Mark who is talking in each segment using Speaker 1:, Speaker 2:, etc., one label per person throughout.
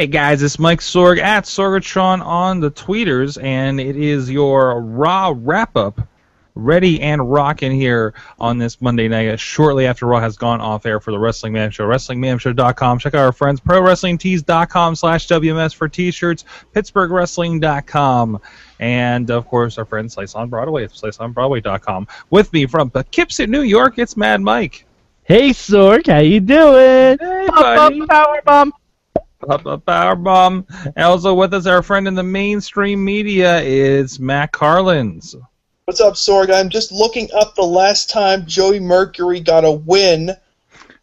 Speaker 1: Hey guys, it's Mike Sorg at Sorgatron on the tweeters, and it is your Raw wrap up, ready and rocking here on this Monday night, uh, shortly after Raw has gone off air for the Wrestling Mayhem Show. WrestlingMayhemShow.com. Check out our friends, ProWrestlingTees.com slash WMS for t-shirts, PittsburghWrestling.com, and of course our friends Slice on Broadway, at SliceOnBroadway.com. With me from Poughkeepsie, New York, it's Mad Mike.
Speaker 2: Hey Sorg, how you doing?
Speaker 1: Hey, buddy.
Speaker 2: power bomb.
Speaker 1: Up, up, power bomb. And also with us, our friend in the mainstream media is Matt Carlins.
Speaker 3: What's up, Sorg? I'm just looking up the last time Joey Mercury got a win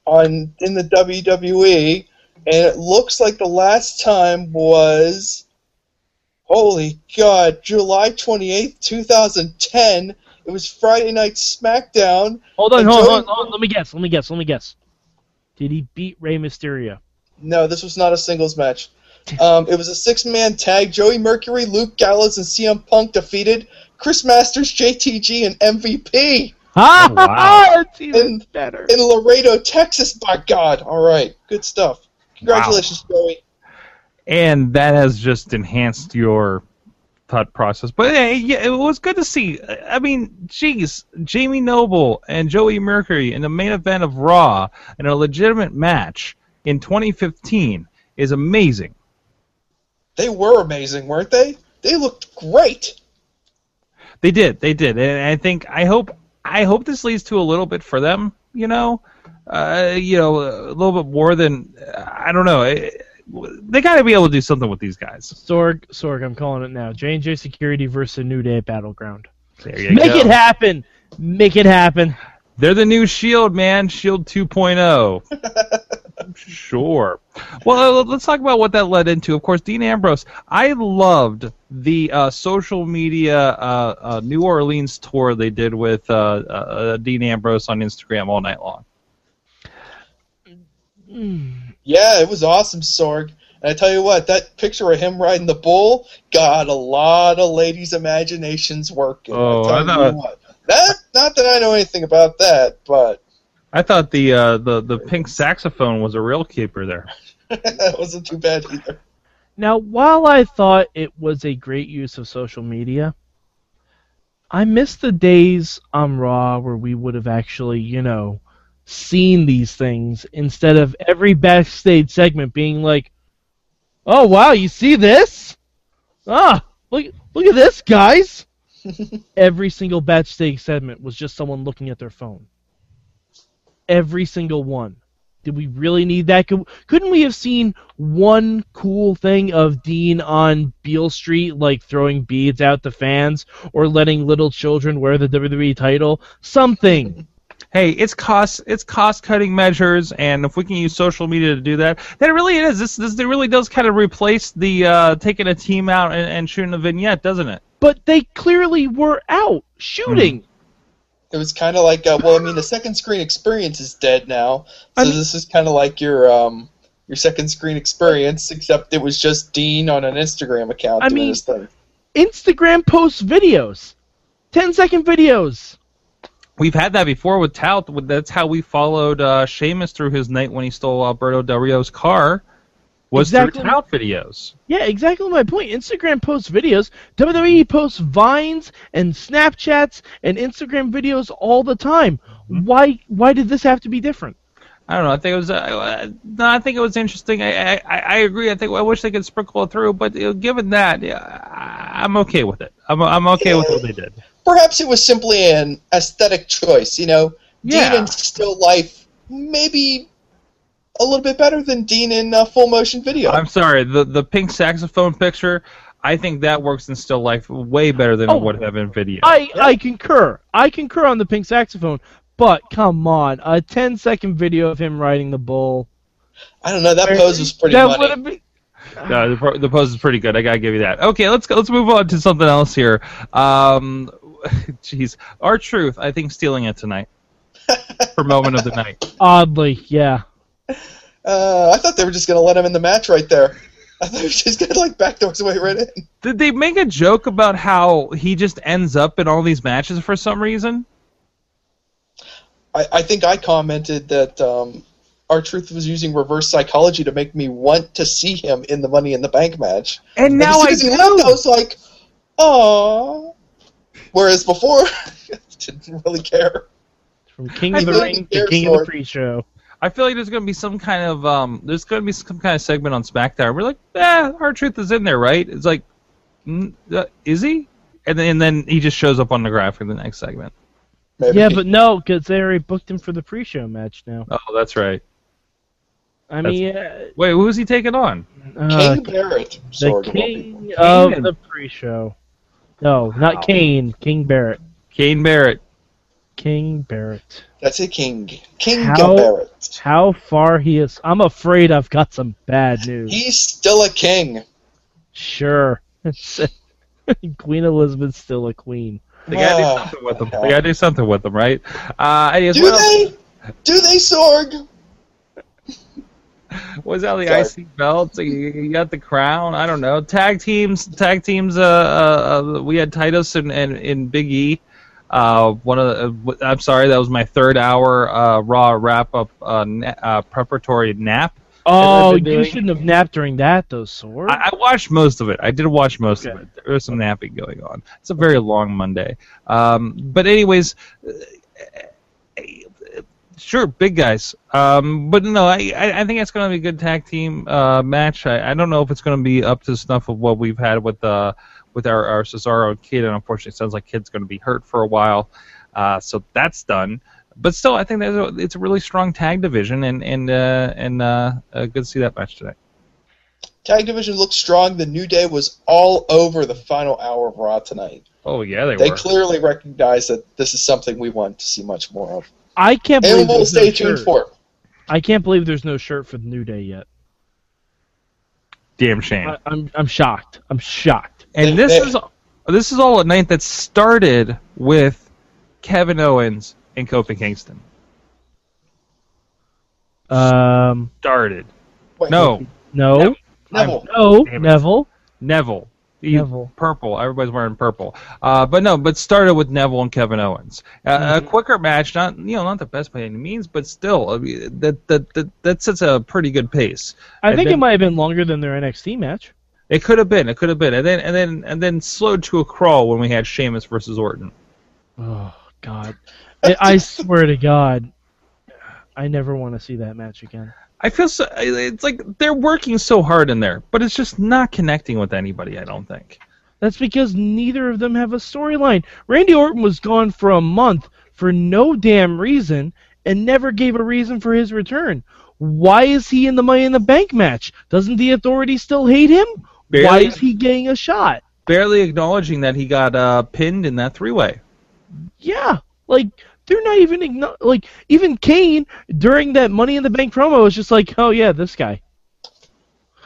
Speaker 3: on in the WWE, and it looks like the last time was holy god, July 28th, 2010. It was Friday Night SmackDown.
Speaker 2: Hold on, hold on,
Speaker 3: Joey-
Speaker 2: hold on, hold on. Let me guess. Let me guess. Let me guess. Did he beat Rey Mysterio?
Speaker 3: No, this was not a singles match. Um, it was a six-man tag. Joey Mercury, Luke Gallows, and CM Punk defeated Chris Masters, JTG, and MVP
Speaker 2: Ah,
Speaker 1: wow.
Speaker 2: it's even
Speaker 3: And-
Speaker 2: better.
Speaker 3: in Laredo, Texas. By God! All right, good stuff. Congratulations, Joey.
Speaker 1: and that has just enhanced your thought process. But hey, yeah, it was good to see. I mean, geez, Jamie Noble and Joey Mercury in the main event of Raw in a legitimate match in 2015 is amazing.
Speaker 3: They were amazing, weren't they? They looked great.
Speaker 1: They did, they did, and I think I hope I hope this leads to a little bit for them. You know, uh, you know, a little bit more than I don't know. Eh, They got to be able to do something with these guys.
Speaker 2: Sorg, Sorg, I'm calling it now. J and J Security versus New Day at Battleground.
Speaker 1: There you
Speaker 2: Make
Speaker 1: go.
Speaker 2: it happen. Make it happen.
Speaker 1: They're the new Shield, man. Shield 2.0. sure. Well, uh, let's talk about what that led into. Of course, Dean Ambrose. I loved the uh, social media uh, uh, New Orleans tour they did with uh, uh, Dean Ambrose on Instagram all night long.
Speaker 3: Yeah, it was awesome, Sorg. And I tell you what, that picture of him riding the bull got a lot of ladies' imaginations working.
Speaker 1: Oh,
Speaker 3: I
Speaker 1: I thought-
Speaker 3: you what. Not, not that I know anything about that, but
Speaker 1: I thought the uh, the the pink saxophone was a real keeper there.
Speaker 3: that wasn't too bad either.
Speaker 2: Now, while I thought it was a great use of social media, I miss the days on Raw where we would have actually, you know, seen these things instead of every backstage segment being like, "Oh wow, you see this? Ah, look look at this, guys." every single backstage segment was just someone looking at their phone. Every single one. Did we really need that? Could, couldn't we have seen one cool thing of Dean on Beale Street, like throwing beads out to fans or letting little children wear the WWE title? Something.
Speaker 1: hey, it's cost it's cost cutting measures, and if we can use social media to do that, then it really is. This this it really does kind of replace the uh, taking a team out and, and shooting a vignette, doesn't it?
Speaker 2: but they clearly were out shooting.
Speaker 3: It was kind of like, uh, well, I mean, the second screen experience is dead now, so
Speaker 2: I mean-
Speaker 3: this is kind of like your um, your second screen experience, except it was just Dean on an Instagram account
Speaker 2: I
Speaker 3: doing
Speaker 2: mean-
Speaker 3: his thing.
Speaker 2: Instagram posts videos, 10 second videos.
Speaker 1: We've had that before with Tout. That's how we followed uh, Sheamus through his night when he stole Alberto Del Rio's car. Was
Speaker 2: Exactly.
Speaker 1: through Tout videos.
Speaker 2: Yeah, exactly my point. Instagram posts videos. WWE posts vines and Snapchats and Instagram videos all the time. Why? Why did this have to be different?
Speaker 1: I don't know. I think it was. Uh, uh, no, I think it was interesting. I, I I agree. I think I wish they could sprinkle it through, but uh, given that, yeah, I- I'm okay with it. I'm I'm okay with what they did.
Speaker 3: Perhaps it was simply an aesthetic choice, you know.
Speaker 1: Yeah.
Speaker 3: Dean in still life, maybe a little bit better than Dean in uh, full motion video.
Speaker 1: I'm sorry. The the pink saxophone picture. I think that works in still life way better than
Speaker 2: Oh.
Speaker 1: it would have in video.
Speaker 2: I I concur. I concur on the pink saxophone. But come on, a 10 second video of him riding the bull.
Speaker 3: I don't know. That pose was pretty
Speaker 2: that would have been.
Speaker 1: No, the, the pose is pretty good. I gotta give you that. Okay, let's go, let's move on to something else here. Um, jeez, R-Truth. I think stealing it tonight for moment of the night.
Speaker 2: Oddly, yeah.
Speaker 3: Uh, I thought they were just gonna let him in the match right there. I thought he was just gonna like backdoor his way right in.
Speaker 1: Did they make a joke about how he just ends up in all these matches for some reason?
Speaker 3: I, I think I commented that um, R-Truth was using reverse psychology to make me want to see him in the Money in the Bank match.
Speaker 1: And
Speaker 3: And
Speaker 1: now I
Speaker 3: as soon as he left, I was like, "Aww." Whereas before, I didn't really care.
Speaker 2: From King of the Ring to King of the
Speaker 3: Sword-
Speaker 2: Pre-Show.
Speaker 1: I feel like there's going to be some kind of um, there's going to be some kind of segment on SmackDown. We're like, eh, R-Truth is in there, right? It's like, mm, uh, is he? And then and then he just shows up on the graphic in the next segment.
Speaker 3: Maybe.
Speaker 2: Yeah, but no, because they already booked him for the pre-show match now.
Speaker 1: Oh, that's right.
Speaker 2: I mean, uh,
Speaker 1: Wait, who's he taking on?
Speaker 2: uh,
Speaker 3: King Barrett,
Speaker 2: the
Speaker 3: sword of
Speaker 2: king of the pre-show. No, not
Speaker 1: Wow.
Speaker 2: Kane. King Barrett.
Speaker 1: Kane Barrett.
Speaker 2: King Barrett.
Speaker 3: That's it, King. King
Speaker 2: How-
Speaker 3: Barrett.
Speaker 2: How far he is? I'm afraid I've got some bad news.
Speaker 3: He's still a king.
Speaker 2: Sure. queen Elizabeth's still a queen.
Speaker 1: They gotta
Speaker 3: Ah,
Speaker 1: do something with them. They gotta do something with him, right? Uh, anyways,
Speaker 3: Do
Speaker 1: what else
Speaker 3: they? Do they, Sorg?
Speaker 1: was that the
Speaker 3: Sorry.
Speaker 1: IC belts? You, you got the crown. I don't know. Tag teams. Tag teams. Uh, uh, uh we had Titus and and, and Big E. Uh, one of the, uh, I'm sorry, that was my third hour uh, Raw wrap up uh, na- uh, preparatory nap.
Speaker 2: Oh, you shouldn't have napped during that, though, Sorg.
Speaker 1: I, I watched most of it. I did watch most of it. There was some napping going on. It's a very long Monday. Um, but anyways, sure, big guys. Um, but no, I, I think it's going to be a good tag team uh, match. I, I don't know if it's going to be up to snuff of what we've had with uh, with our, our Cesaro and Kid, and unfortunately, it sounds like Kid's going to be hurt for a while. Uh, so that's done. But still, I think there's a, it's a really strong tag division, and and uh, and uh, uh, good to see that match today.
Speaker 3: Tag division looks strong. The New Day was all over the final hour of Raw tonight.
Speaker 1: Oh yeah, they,
Speaker 3: They
Speaker 1: were.
Speaker 3: clearly recognize that this is something we want to see much more of.
Speaker 2: I can't
Speaker 3: And
Speaker 2: believe
Speaker 3: we'll
Speaker 2: there's
Speaker 3: stay
Speaker 2: no
Speaker 3: tuned
Speaker 2: shirt.
Speaker 3: for it.
Speaker 2: I can't believe there's no shirt for the New Day yet.
Speaker 1: Damn shame.
Speaker 2: I, I'm I'm shocked. I'm shocked.
Speaker 1: And this is this is all a night that started with Kevin Owens and Kofi Kingston.
Speaker 2: Um,
Speaker 1: Started.
Speaker 3: Wait,
Speaker 1: No,
Speaker 2: no,
Speaker 3: Neville.
Speaker 2: no, Neville.
Speaker 1: Neville.
Speaker 2: Neville.
Speaker 1: Purple. Everybody's wearing purple. Uh, but no, but started with Neville and Kevin Owens. Uh, A quicker match, not you know, not the best by any means, but still, I mean, that that that that sets a pretty good pace.
Speaker 2: I
Speaker 1: And
Speaker 2: think
Speaker 1: then-
Speaker 2: it might have been longer than their NXT match.
Speaker 1: It could have been. It could have been. And then and then and then slowed to a crawl when we had Sheamus versus Orton.
Speaker 2: Oh God, I swear to God, I never want to see that match again.
Speaker 1: I feel so. It's like they're working so hard in there, but it's just not connecting with anybody. I don't think.
Speaker 2: That's because neither of them have a storyline. Randy Orton was gone for a month for no damn reason and never gave a reason for his return. Why is he in the Money in the Bank match? Doesn't the authority still hate him? Why is he getting a shot?
Speaker 1: Barely acknowledging that he got uh, pinned in that three-way.
Speaker 2: Yeah, like they're not even igno- like even Kane during that Money in the Bank promo was just like, oh yeah, this guy.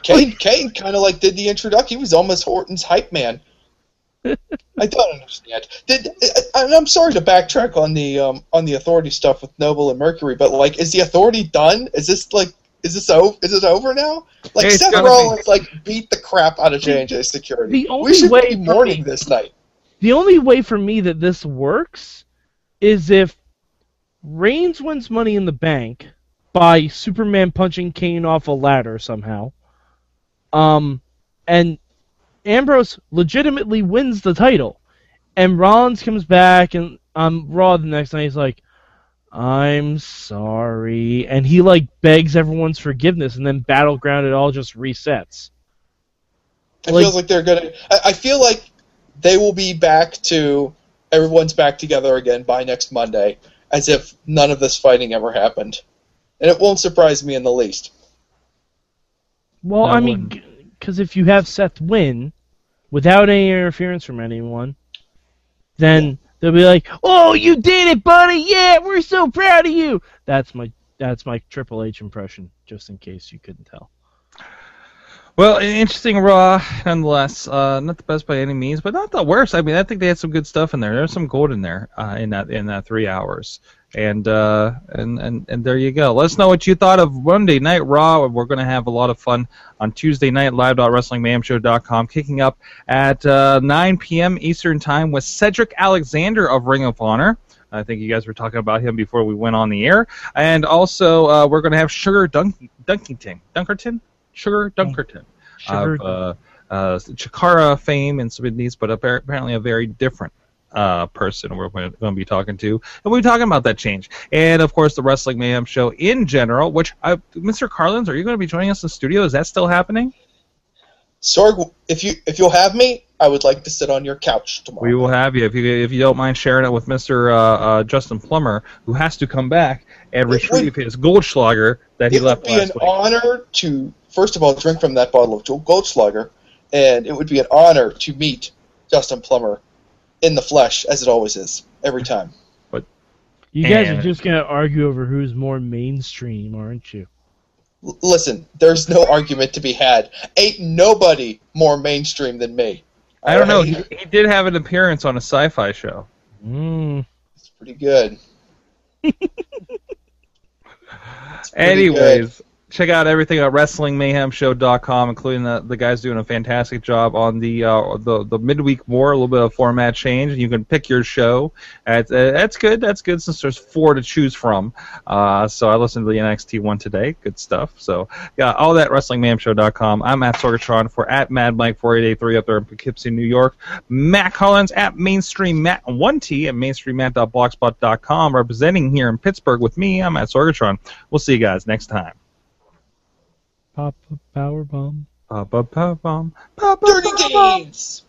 Speaker 3: Kane, Kane kind of like did the introduction. He was almost Orton's hype man. I don't understand. Did I, I'm sorry to backtrack on the um, on the authority stuff with Noble and Mercury, but like, is the authority done? Is this like, is this over? Is it over now? Like
Speaker 1: It's
Speaker 3: Seth
Speaker 1: gotta be.
Speaker 3: Rollins like beat the crap out of J and J Security.
Speaker 2: The only
Speaker 3: we should
Speaker 2: way
Speaker 3: be mourning
Speaker 2: me-
Speaker 3: this night.
Speaker 2: The only way for me that this works is if Reigns wins Money in the Bank by Superman punching Kane off a ladder somehow, um, and Ambrose legitimately wins the title, and Rollins comes back and on Raw the next night he's like, "I'm sorry," and he like begs everyone's forgiveness, and then Battleground it all just resets.
Speaker 3: It
Speaker 2: Like-
Speaker 3: feels like they're gonna. I, I feel like they will be back to everyone's back together again by next Monday, as if none of this fighting ever happened, and it won't surprise me in the least.
Speaker 2: Well,
Speaker 1: No,
Speaker 2: I
Speaker 1: it
Speaker 2: mean, because if you have Seth win without any interference from anyone, then they'll be like, "Oh, you did it, buddy! Yeah, we're so proud of you." That's my that's my Triple H impression, just in case you couldn't tell.
Speaker 1: Well, interesting Raw, nonetheless. Uh, not the best by any means, but not the worst. I mean, I think they had some good stuff in there. There's some gold in there uh, in that in that three hours. And uh, and and and there you go. Let us know what you thought of Monday Night Raw. We're going to have a lot of fun on Tuesday night live live.wrestlingmayhemshow.com, kicking up at uh, 9 p.m. Eastern time with Cedric Alexander of Ring of Honor I think you guys were talking about him before we went on the air. And also, uh, we're going to have Sugar Dunk- Dunkerton. Dunkerton? Sugar Dunkerton.
Speaker 2: Sugar-
Speaker 1: Of uh, uh, Chikara fame and some of these, but apparently a very different uh, person we're going to be talking to. And we'll be talking about that change. And, of course, the Wrestling Mayhem show in general, which, I, Mr. Carlins, are you going to be joining us in the studio? Is that still happening?
Speaker 3: Sorg, if you if you'll have me, I would like to sit on your couch tomorrow.
Speaker 1: We will have you if you if you don't mind sharing it with Mr. Uh, uh, Justin Plummer, who has to come back and
Speaker 3: It
Speaker 1: retrieve his Goldschlager that he left last week.
Speaker 3: it
Speaker 1: left
Speaker 3: would be an
Speaker 1: week.
Speaker 3: honor to first of all drink from that bottle of Goldschlager, and it would be an honor to meet Justin Plummer in the flesh, as it always is every time.
Speaker 2: But You guys
Speaker 1: And-
Speaker 2: are just gonna argue over who's more mainstream, aren't you?
Speaker 3: L- listen, there's no argument to be had. Ain't nobody more mainstream than me.
Speaker 1: I don't know. He, he did have an appearance on a sci-fi show.
Speaker 2: Mm.
Speaker 3: It's pretty good. It's pretty
Speaker 1: Anyways, check out everything at WrestlingMayhemShow.com, including the, the guys doing a fantastic job on the uh, the the midweek war, a little bit of format change. You can pick your show. That's, uh, that's good. That's good since there's four to choose from. Uh, so I listened to the NXT one today. Good stuff. So yeah, all that WrestlingMayhemShow.com. I'm at Sorgatron for at Mad Mike 4883 up there in Poughkeepsie, New York. Matt Collins at Mainstream Matt one T at MainstreamMatt.blogspot.com, representing here in Pittsburgh with me. I'm at Sorgatron. We'll see you guys next time.
Speaker 2: Pop a power bomb.
Speaker 1: Ba ba ba bum. Ba ba
Speaker 3: Dirty
Speaker 1: ba bum.
Speaker 3: games.